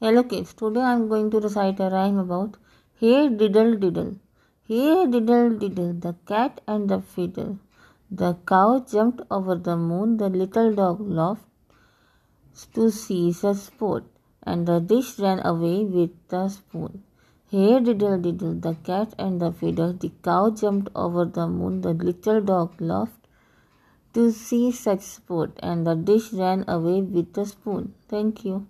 Hello kids, today I am going to recite a rhyme about Hey diddle diddle. Hey diddle diddle, the cat and the fiddle. The cow jumped over the moon, the little dog laughed to see such sport, and the dish ran away with the spoon. Hey diddle diddle, the cat and the fiddle. The cow jumped over the moon, the little dog laughed to see such sport, and the dish ran away with the spoon. Thank you.